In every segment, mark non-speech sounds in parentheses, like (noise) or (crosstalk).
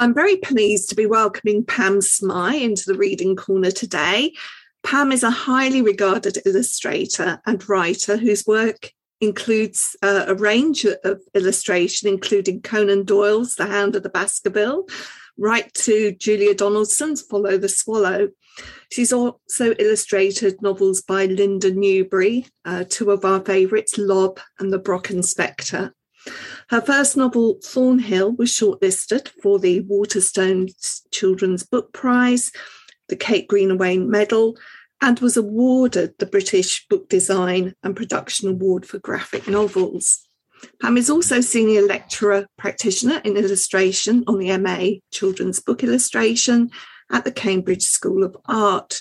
I'm very pleased to be welcoming Pam Smy into the Reading Corner today. Pam is a highly regarded illustrator and writer whose work includes uh, a range of illustration, including Conan Doyle's The Hound of the Baskerville, right to Julia Donaldson's Follow the Swallow. She's also illustrated novels by Linda Newbery, uh, two of our favourites, Lob and The Brocken Spectre. Her first novel, Thornhill, was shortlisted for the Waterstone Children's Book Prize, the Kate Greenaway Medal, and was awarded the British Book Design and Production Award for Graphic Novels. Pam is also Senior Lecturer Practitioner in Illustration on the MA Children's Book Illustration at the Cambridge School of Art.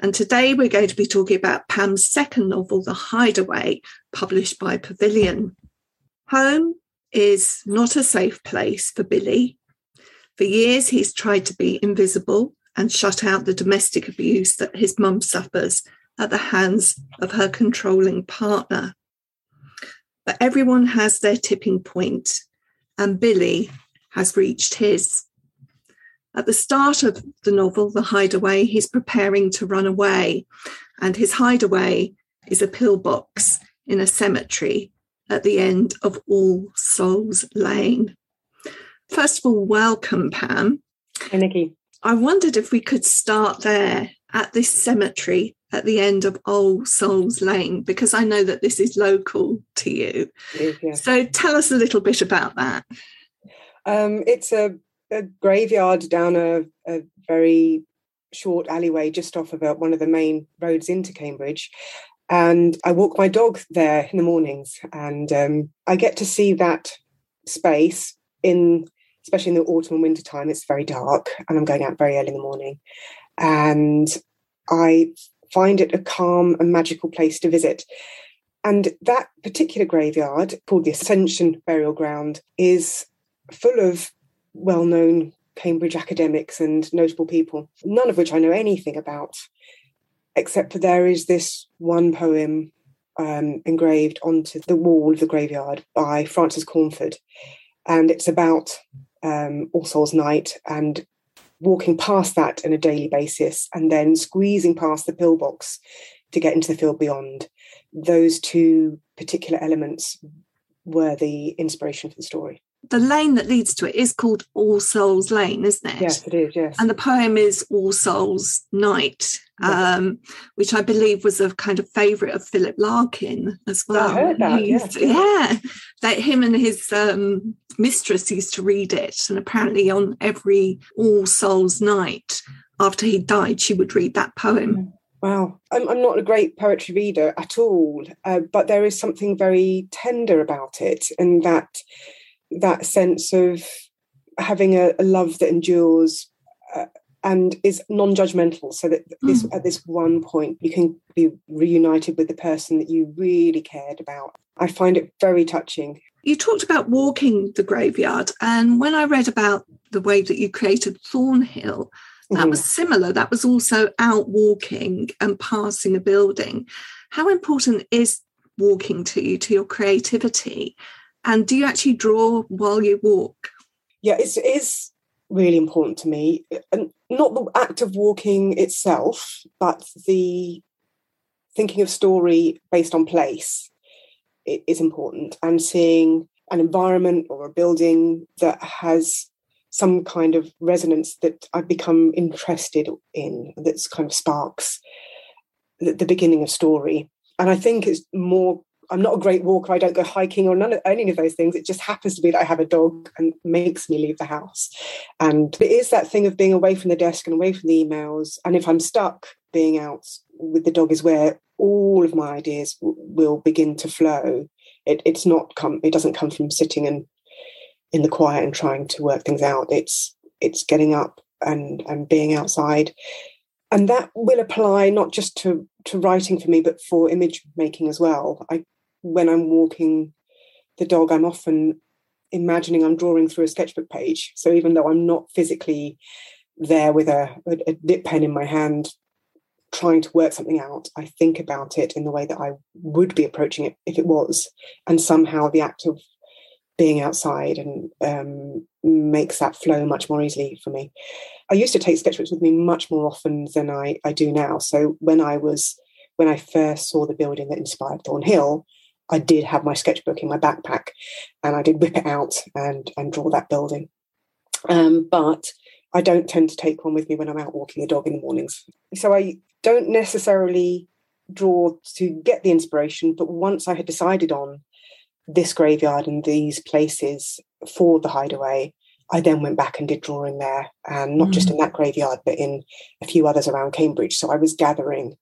And today we're going to be talking about Pam's second novel, The Hideaway, published by Pavilion. Home is not a safe place for Billy. For years, he's tried to be invisible and shut out the domestic abuse that his mum suffers at the hands of her controlling partner. But everyone has their tipping point, and Billy has reached his. At the start of the novel, The Hideaway, he's preparing to run away, and his hideaway is a pillbox in a cemetery at the end of All Souls Lane. First of all, welcome, Pam. Hi, Nikki. I wondered if we could start there at this cemetery at the end of All Souls Lane, because I know that this is local to you. yes. So tell us a little bit about that. Um, it's a, a, graveyard down a, a, very short alleyway just off of a, one of the main roads into Cambridge. And I walk my dog there in the mornings, and um, I get to see that space in, especially in the autumn and winter time. It's very dark, and I'm going out very early in the morning, and I find it a calm and magical place to visit. And that particular graveyard, called the Ascension Burial Ground, is full of well known Cambridge academics and notable people, none of which I know anything about except for there is this one poem um, engraved onto the wall of the graveyard by Frances Cornford. And it's about um, All Souls Night and walking past that on a daily basis and then squeezing past the pillbox to get into the field beyond. Those two particular elements were the inspiration for the story the lane that leads to it is called All Souls Lane, isn't it? Yes, it is. Yes. And the poem is All Souls Night, um, which I believe was a kind of favourite of Philip Larkin as well. I heard that. Yes, yeah, that him and his um, mistress used to read it, and apparently on every All Souls Night after he died, she would read that poem. Mm. Wow, I'm, I'm not a great poetry reader at all, uh, but there is something very tender about it, and that that sense of having a, a love that endures uh, and is non-judgmental. So that this mm. at this one point you can be reunited with the person that you really cared about. I find it very touching. You talked about walking the graveyard and when i read about the way that you created thornhill that mm-hmm. was similar. That was also out walking and passing a building. How important is walking to you to your creativity and do you actually draw while you walk? Yeah, it's, it is really important to me. And not the act of walking itself, but the thinking of story based on place is important and seeing an environment or a building that has some kind of resonance that I've become interested in, that's kind of sparks the, the beginning of story. And I think it's more I'm not a great walker. I don't go hiking or none of any of those things. It just happens to be that I have a dog and makes me leave the house. And it is that thing of being away from the desk and away from the emails. And if I'm stuck, being out with the dog is where all of my ideas w- will begin to flow. It, it's not come. It doesn't come from sitting and in the quiet and trying to work things out. It's it's getting up and and being outside and that will apply not just to to writing for me but for image making as well i when I'm walking the dog, I'm often imagining I'm drawing through a sketchbook page. So even though I'm not physically there with a, a, dip pen in my hand trying to work something out, I think about it in the way that I would be approaching it if it was. And somehow the act of being outside and um, makes that flow much more easily for me. I used to take sketchbooks with me much more often than I, I do now. So when I was when I first saw the building that inspired Thornhill, I did have my sketchbook in my backpack and I did whip it out and and draw that building. Um, but I don't tend to take one with me when I'm out walking the dog in the mornings. So I don't necessarily draw to get the inspiration, but once I had decided on this graveyard and these places for the hideaway, I then went back and did drawing there, and not mm. just in that graveyard, but in a few others around Cambridge. So I was gathering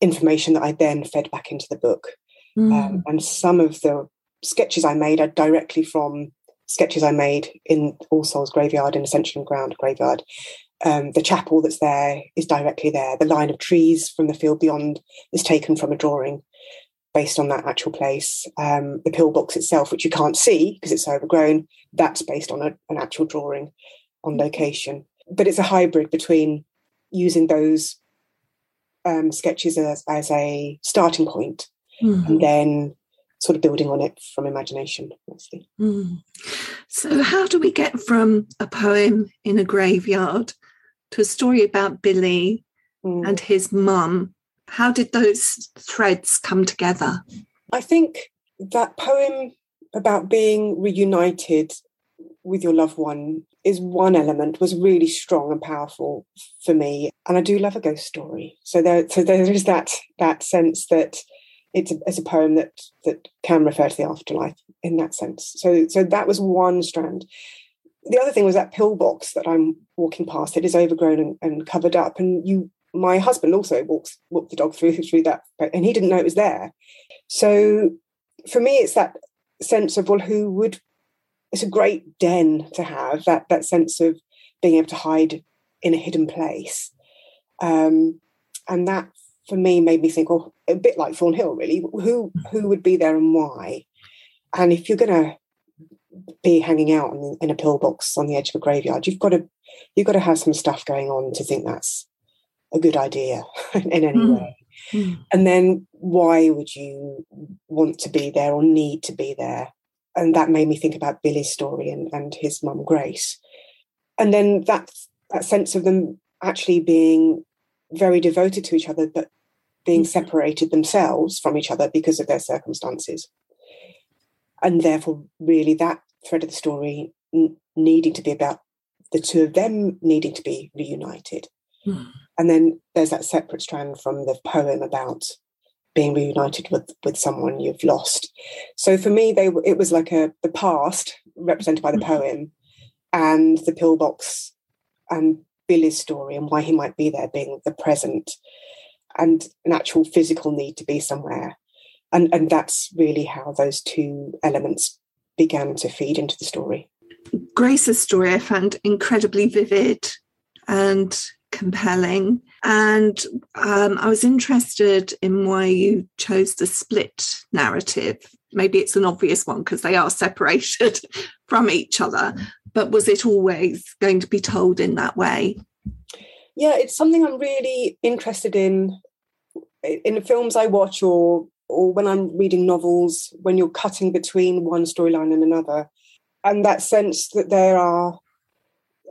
information that I then fed back into the book. Mm. Um, and some of the sketches I made are directly from sketches I made in All Souls Graveyard in Ascension Ground Graveyard. Um, the chapel that's there is directly there. The line of trees from the field beyond is taken from a drawing based on that actual place. Um, the pillbox itself, which you can't see because it's overgrown, that's based on a, an actual drawing on location. But it's a hybrid between using those um, sketches as, as a starting point mm-hmm. and then sort of building on it from imagination mostly. Mm. So, how do we get from a poem in a graveyard to a story about Billy mm. and his mum? How did those threads come together? I think that poem about being reunited with your loved one is one element was really strong and powerful for me and i do love a ghost story so there so there is that that sense that it's a, it's a poem that that can refer to the afterlife in that sense. So so that was one strand. The other thing was that pillbox that I'm walking past. It is overgrown and, and covered up, and you. My husband also walks walked the dog through through that, and he didn't know it was there. So for me, it's that sense of well, who would? It's a great den to have that that sense of being able to hide in a hidden place, um, and that for me made me think, well, a bit like Thornhill, really. Who who would be there and why? And if you're going to be hanging out in, in a pillbox on the edge of a graveyard, you've got to you've got to have some stuff going on to think that's a good idea (laughs) in any mm. way. Mm. And then why would you want to be there or need to be there? And that made me think about Billy's story and, and his mum Grace. And then that that sense of them actually being very devoted to each other, but being mm-hmm. separated themselves from each other because of their circumstances. And therefore, really, that thread of the story n- needing to be about the two of them needing to be reunited. Mm. And then there's that separate strand from the poem about being reunited with with someone you've lost. So for me, they it was like a the past represented by the mm-hmm. poem, and the pillbox, and Billy's story and why he might be there being the present and an actual physical need to be somewhere. And, and that's really how those two elements began to feed into the story. Grace's story I found incredibly vivid and compelling. And um, I was interested in why you chose the split narrative. Maybe it's an obvious one because they are (laughs) separated from each other, but was it always going to be told in that way? Yeah, it's something I'm really interested in in the films I watch or or when I'm reading novels, when you're cutting between one storyline and another, and that sense that there are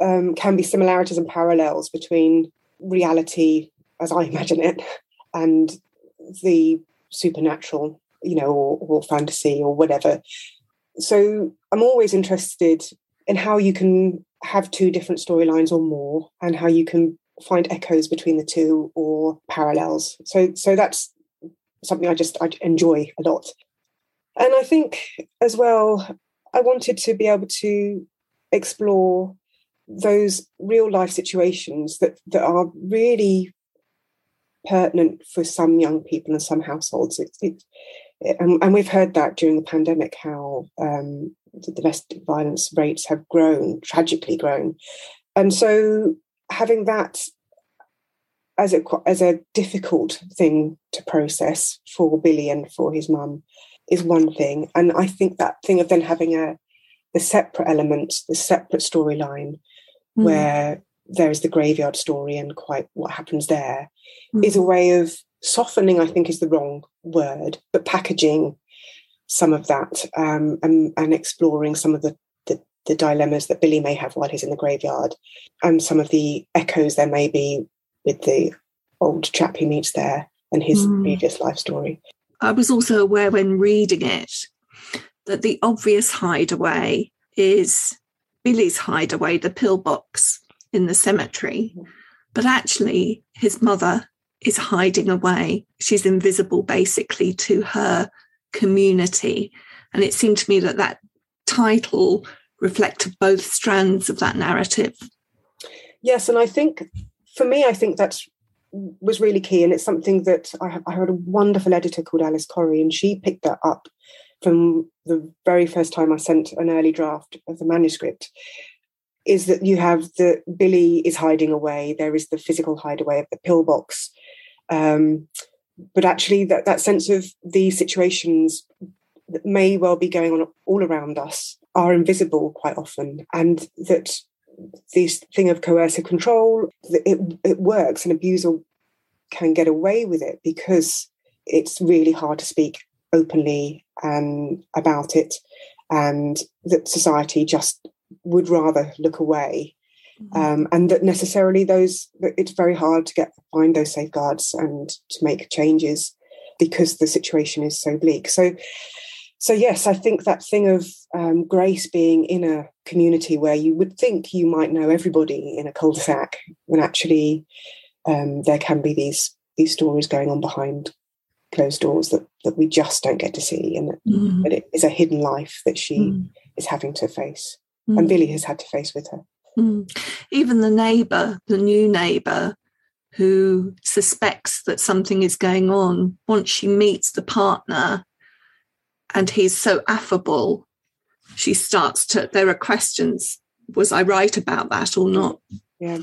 um, can be similarities and parallels between reality, as I (laughs) imagine it, and the supernatural, you know, or, or fantasy or whatever. So I'm always interested in how you can have two different storylines or more, and how you can find echoes between the two or parallels. So so that's something I just I enjoy a lot. And I think as well, I wanted to be able to explore those real life situations that that are really pertinent for some young people and some households. It, it, and, and, we've heard that during the pandemic how um, the domestic violence rates have grown, tragically grown. And so having that as a as a difficult thing to process for Billy and for his mum is one thing, and I think that thing of then having a the separate element, the separate storyline, mm. where there is the graveyard story and quite what happens there, mm. is a way of softening. I think is the wrong word, but packaging some of that um, and, and exploring some of the, the, dilemmas that Billy may have while he's in the graveyard and some of the echoes there may be with the old chap he meets there and his mm. previous life story. I was also aware when reading it that the obvious hideaway is Billy's hideaway, the pillbox in the cemetery. But actually, his mother is hiding away. She's invisible basically to her community. And it seemed to me that that title reflected both strands of that narrative. Yes, and I think for me, I think that was really key, and it's something that I, I heard a wonderful editor called Alice Corrie, and she picked that up from the very first time I sent an early draft of the manuscript. Is that you have the Billy is hiding away. There is the physical hideaway of the pillbox, um, but actually that that sense of these situations that may well be going on all around us are invisible quite often, and that this thing of coercive control it, it works and abuser can get away with it because it's really hard to speak openly and about it and that society just would rather look away mm-hmm. um, and that necessarily those it's very hard to get find those safeguards and to make changes because the situation is so bleak so so yes, I think that thing of um, grace being in a community where you would think you might know everybody in a cul-de-sac, when actually um, there can be these these stories going on behind closed doors that that we just don't get to see, and that, mm. that it is a hidden life that she mm. is having to face, mm. and Billy has had to face with her. Mm. Even the neighbour, the new neighbour, who suspects that something is going on, once she meets the partner and he's so affable she starts to there are questions was i right about that or not? Yeah.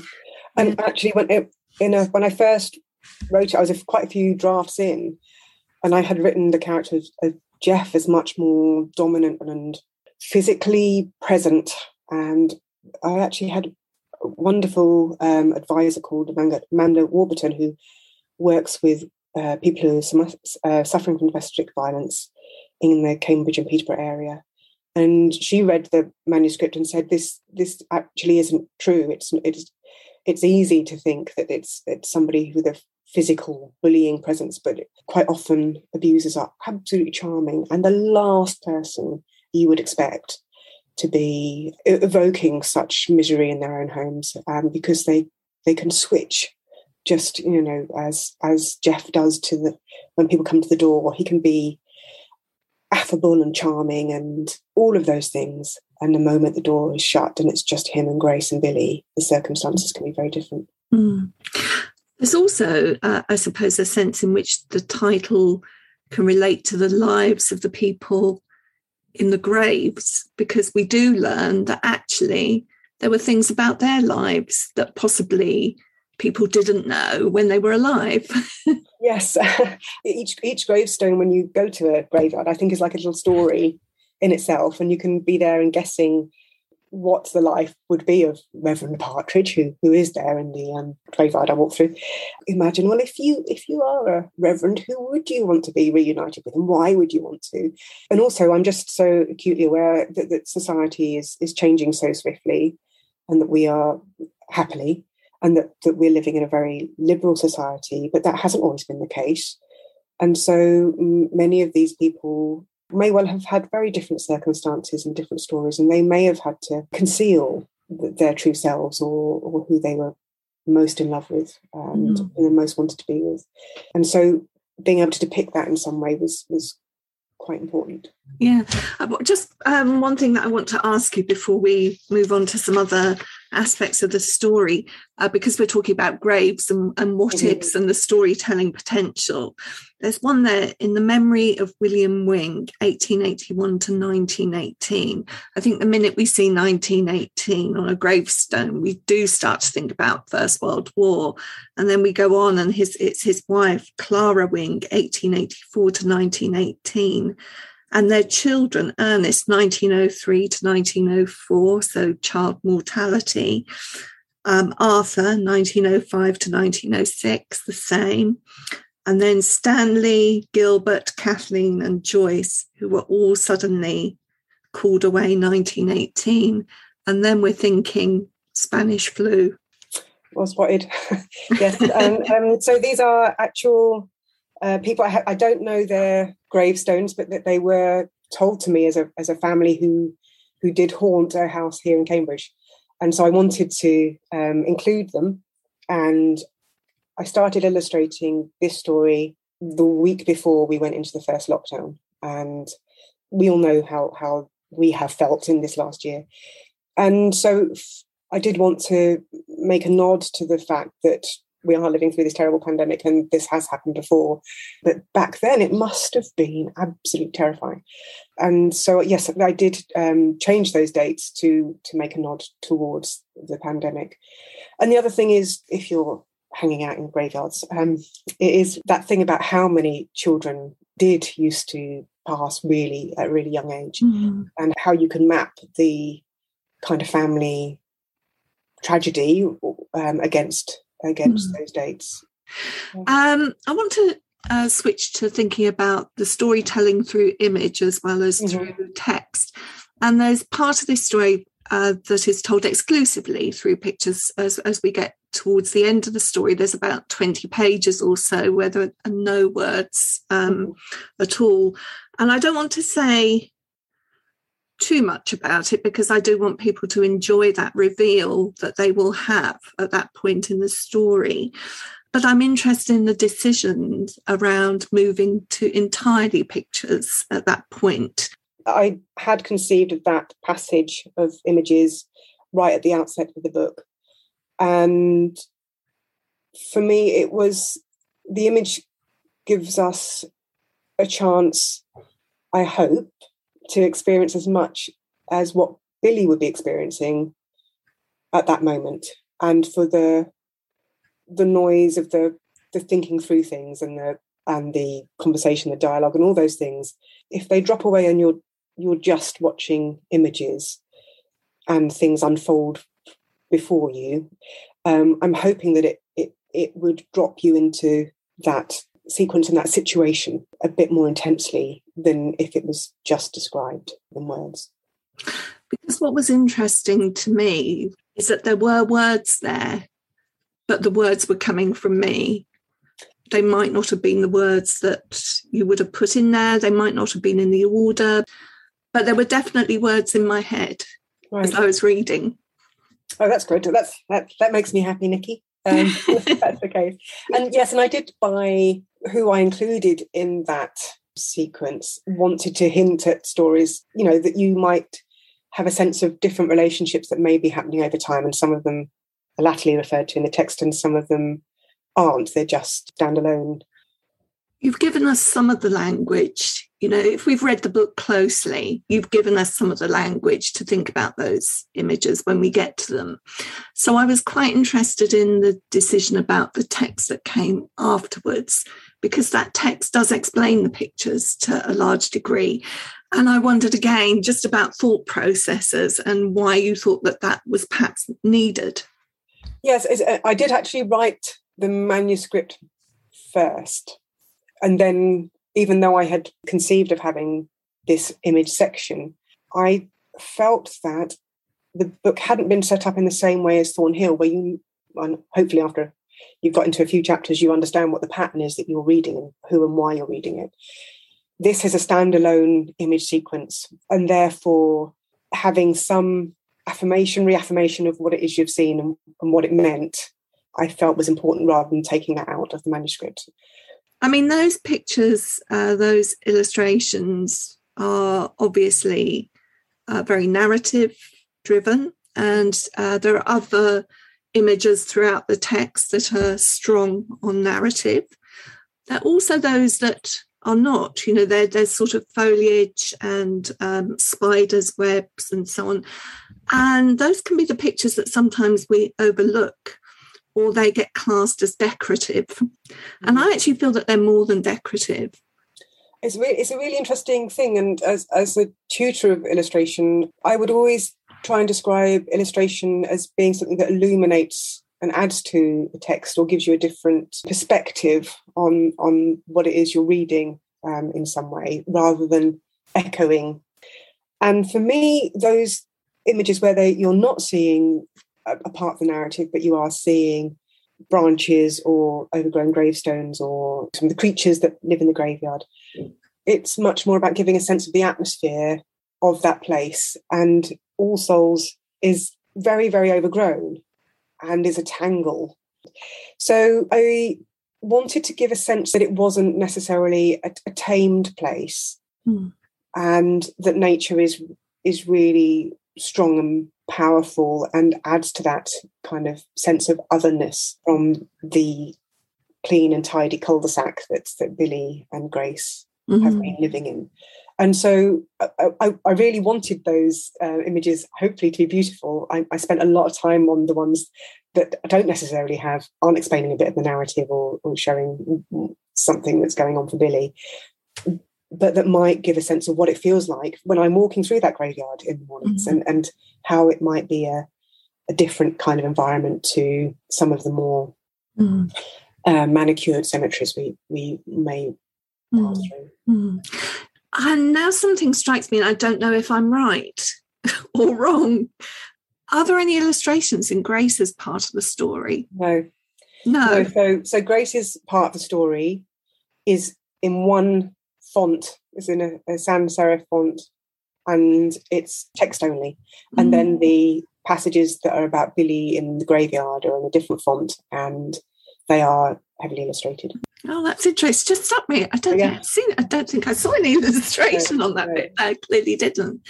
And actually when it, in a, when i first wrote it i was quite a few drafts in and i had written the character of jeff as much more dominant and physically present and i actually had a wonderful um, advisor called amanda, amanda warburton who works with uh, people who are uh, suffering from domestic violence in the Cambridge and Peterborough area. And she read the manuscript and said, "This this actually isn't true. It's it's it's easy to think that it's it's somebody with a physical bullying presence, but quite often abusers are absolutely charming and the last person you would expect to be evoking such misery in their own homes um, because they they can switch just you know as as Jeff does to the when people come to the door he can be affable and charming and all of those things. And the moment the door is shut and it's just him and Grace and Billy, the circumstances can be very different. Mm. There's also, uh, I suppose, a sense in which the title can relate to the lives of the people in the graves, because we do learn that actually there were things about their lives that possibly people didn't know when they were alive. (laughs) yes, (laughs) each each gravestone when you go to a graveyard, I think is like a little story in itself, and you can be there and guessing what the life would be of Reverend Partridge, who who is there in the um, graveyard I walk through. Imagine, well, if you if you are a reverend, who would you want to be reunited with, and why would you want to? And also, I'm just so acutely aware that, that society is is changing so swiftly, and that we are happily and that, that we're living in a very liberal society, but that hasn't always been the case. And so many of these people may well have had very different circumstances and different stories, and they may have had to conceal their true selves or, or who they were most in love with and mm. who they most wanted to be with. And so being able to depict that in some way was was quite important. Yeah, uh, just um, one thing that I want to ask you before we move on to some other aspects of the story uh, because we're talking about graves and, and what mm-hmm. ifs and the storytelling potential. There's one there in the memory of William Wing, 1881 to 1918. I think the minute we see 1918 on a gravestone, we do start to think about First World War. And then we go on, and his it's his wife, Clara Wing, 1884 to 1918 and their children, Ernest, 1903 to 1904, so child mortality. Um, Arthur, 1905 to 1906, the same. and then Stanley, Gilbert, Kathleen, and Joyce, who were all suddenly called away 1918. And then we're thinking Spanish flu. Well spotted. (laughs) yes. Um, um, so these are actual uh, people. I, ha- I, don't know their gravestones, but that they were told to me as a as a family who who did haunt a house here in Cambridge, and so I wanted to um, include them. And I started illustrating this story the week before we went into the first lockdown, and we all know how how we have felt in this last year. And so I did want to make a nod to the fact that we are living through this terrible pandemic and this has happened before. But back then, it must have been absolutely terrifying. And so, yes, I did um, change those dates to to make a nod towards the pandemic. And the other thing is, if you're hanging out in graveyards, um, it is that thing about how many children did used to pass really at a really young age, mm-hmm. and how you can map the kind of family tragedy um, against against mm. those dates. Um, I want to uh, switch to thinking about the storytelling through image as well as mm-hmm. through text. And there's part of this story uh, that is told exclusively through pictures as, as we get towards the end of the story. There's about 20 pages or so where there are no words um, mm-hmm. at all. And I don't want to say too much about it because I do want people to enjoy that reveal that they will have at that point in the story. But I'm interested in the decisions around moving to entirely pictures at that point. I had conceived of that passage of images right at the outset of the book. And for me, it was the image gives us a chance, I hope, to experience as much as what Billy would be experiencing at that moment, and for the the noise of the the thinking through things and the and the conversation, the dialogue, and all those things. If they drop away and you're you're just watching images and things unfold before you, um, I'm hoping that it it it would drop you into that sequence and that situation a bit more intensely than if it was just described in words. Because what was interesting to me is that there were words there, but the words were coming from me. They might not have been the words that you would have put in there, they might not have been in the order, but there were definitely words in my head right. as I was reading. Oh, that's good. That's that. That makes me happy, Nikki. Um, (laughs) that's the case. And yes, and I did buy who I included in that sequence wanted to hint at stories, you know, that you might have a sense of different relationships that may be happening over time. And some of them are latterly referred to in the text, and some of them aren't. They're just standalone. You've given us some of the language. You know, if we've read the book closely, you've given us some of the language to think about those images when we get to them. So I was quite interested in the decision about the text that came afterwards because that text does explain the pictures to a large degree. And I wondered again just about thought processes and why you thought that that was perhaps needed. Yes, uh, I did actually write the manuscript first. And then, even though I had conceived of having this image section, I felt that the book hadn't been set up in the same way as Thornhill, where you, hopefully after you've got into a few chapters, you understand what the pattern is that you're reading and who and why you're reading it. This is a standalone image sequence, and therefore having some affirmation, reaffirmation of what it is you've seen and, and what it meant, I felt was important rather than taking that out of the manuscript. I mean, those pictures, uh, those illustrations are obviously uh, very narrative driven, and uh, there are other images throughout the text that are strong on narrative. There are also those that are not. You know, there's sort of foliage and um, spiders' webs and so on. And those can be the pictures that sometimes we overlook or they get classed as decorative. And I mm-hmm. actually feel that they're more than decorative. It's, really, it's a really interesting thing. And as, as a tutor of illustration, I would always try and describe illustration as being something that illuminates and adds to the text or gives you a different perspective on on what it is you're reading um, in some way rather than echoing and for me those images where they you're not seeing a, part of the narrative but you are seeing branches or overgrown gravestones or some of the creatures that live in the graveyard it's much more about giving a sense of the atmosphere of that place and all souls is very very overgrown and is a tangle. So I wanted to give a sense that it wasn't necessarily a, a tamed place mm. and that nature is is really strong and powerful and adds to that kind of sense of otherness from the clean and tidy cul-de-sac that's that Billy and Grace mm-hmm. have been living in. And so I, I, I really wanted those uh, images hopefully to be beautiful. I, I, spent a lot of time on the ones that I don't necessarily have, aren't explaining a bit of the narrative or, or showing something that's going on for Billy, but that might give a sense of what it feels like when I'm walking through that graveyard in the mornings mm-hmm. and, and how it might be a, a different kind of environment to some of the more mm. uh, manicured cemeteries we, we may mm. pass through. Mm. And now something strikes me, and I don't know if I'm right (laughs) or wrong. Are there any illustrations in Grace's part of the story? No. No. no so, so Grace's part of the story is in one font, is in a, a sans serif font, and it's text only. And mm. then the passages that are about Billy in the graveyard are in a different font, and they are heavily illustrated. Oh, that's interesting. Just stop me. I don't yeah. think I've seen. I don't think I saw any illustration on that bit. I clearly didn't.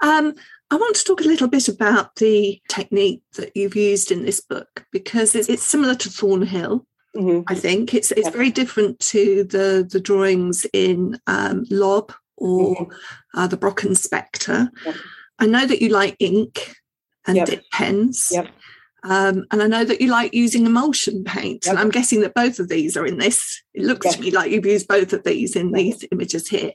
Um, I want to talk a little bit about the technique that you've used in this book because it's, it's similar to Thornhill. Mm-hmm. I think it's it's yeah. very different to the the drawings in um, Lob or mm-hmm. uh, the Brocken Spectre. Yep. I know that you like ink and yep. dip pens. Yep. Um, and I know that you like using emulsion paint, yep. and I'm guessing that both of these are in this. It looks to me like you've used both of these in these images here.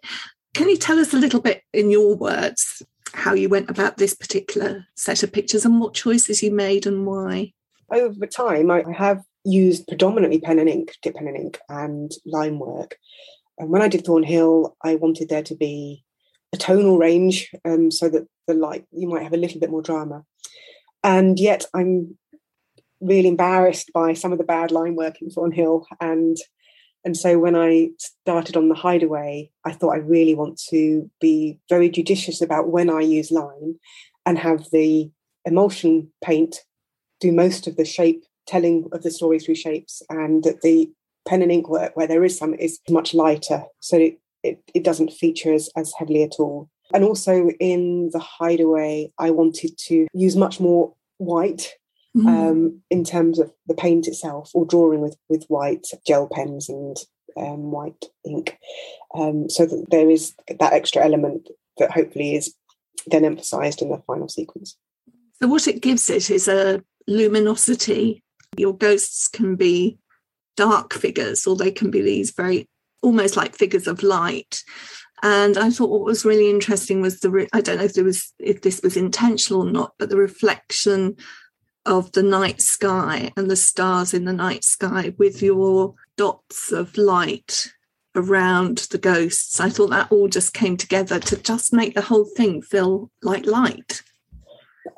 Can you tell us a little bit in your words how you went about this particular set of pictures and what choices you made and why? Over time, I have used predominantly pen and ink, dip pen and ink, and line work. And when I did Thornhill, I wanted there to be a tonal range um, so that the light you might have a little bit more drama and yet I'm really embarrassed by some of the bad line work in Thornhill and and so when I started on the hideaway, I thought I really want to be very judicious about when I use line and have the emulsion paint do most of the shape telling of the story through shapes and that the pen and ink work where there is some is much lighter so it, it, it doesn't feature as, as heavily at all and also in the hideaway i wanted to use much more white mm. um, in terms of the paint itself, or drawing with with white gel pens and um, white ink, um, so that there is that extra element that hopefully is then emphasised in the final sequence. So what it gives it is a luminosity. Your ghosts can be dark figures, or they can be these very almost like figures of light. And I thought what was really interesting was the re- I don't know if there was if this was intentional or not, but the reflection of the night sky and the stars in the night sky with your dots of light around the ghosts. I thought that all just came together to just make the whole thing feel like light.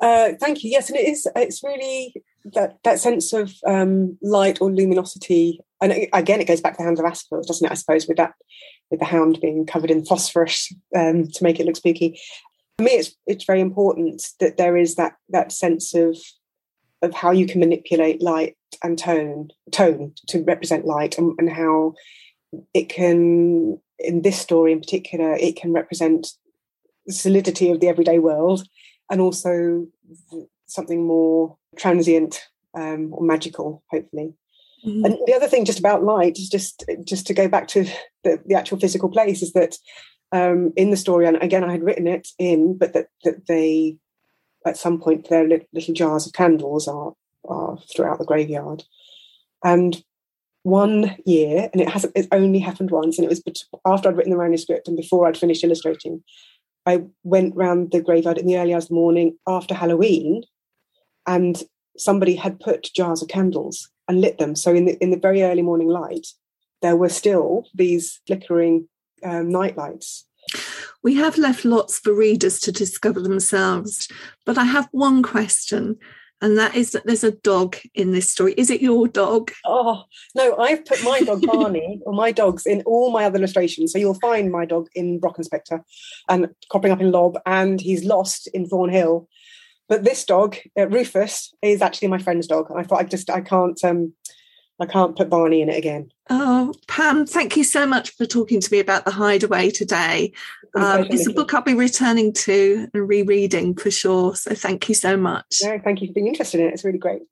Uh, thank you. Yes, and it is. It's really that that sense of um, light or luminosity, and again, it goes back to the Hounds of Asphalt, doesn't it? I suppose with that with the hound being covered in phosphorus um, to make it look spooky. For me, it's it's very important that there is that that sense of of how you can manipulate light and tone tone to represent light and, and how it can in this story in particular it can represent the solidity of the everyday world and also something more transient um, or magical hopefully Mm-hmm. And the other thing, just about light, is just just to go back to the, the actual physical place, is that um, in the story, and again, I had written it in, but that that they at some point their little jars of candles are are throughout the graveyard, and one year, and it hasn't it's only happened once, and it was after I'd written the manuscript and before I'd finished illustrating. I went round the graveyard in the early hours of the morning after Halloween, and somebody had put jars of candles and lit them. So in the in the very early morning light, there were still these flickering um, night lights. We have left lots for readers to discover themselves, but I have one question and that is that there's a dog in this story. Is it your dog? Oh no, I've put my dog (laughs) Barney or my dogs in all my other illustrations. So you'll find my dog in Brocken Spectre and cropping up in Lob, and he's lost in Thornhill. But this dog, uh, Rufus, is actually my friend's dog. And I thought I just I can't um I can't put Barney in it again. Oh, Pam, thank you so much for talking to me about The Hideaway today. Um, it's a book I'll be returning to and rereading for sure. So thank you so much. No, thank you for being interested in it. It's really great.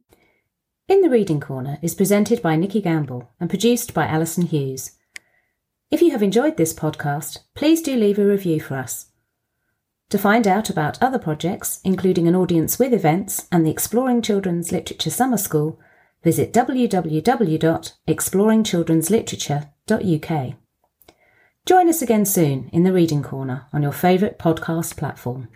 In the Reading Corner is presented by Nikki Gamble and produced by Alison Hughes. If you have enjoyed this podcast, please do leave a review for us. To find out about other projects, including an audience with events and the Exploring Children's Literature Summer School, visit www.exploringchildrensliterature.uk. Join us again soon in the Reading Corner on your favourite podcast platform.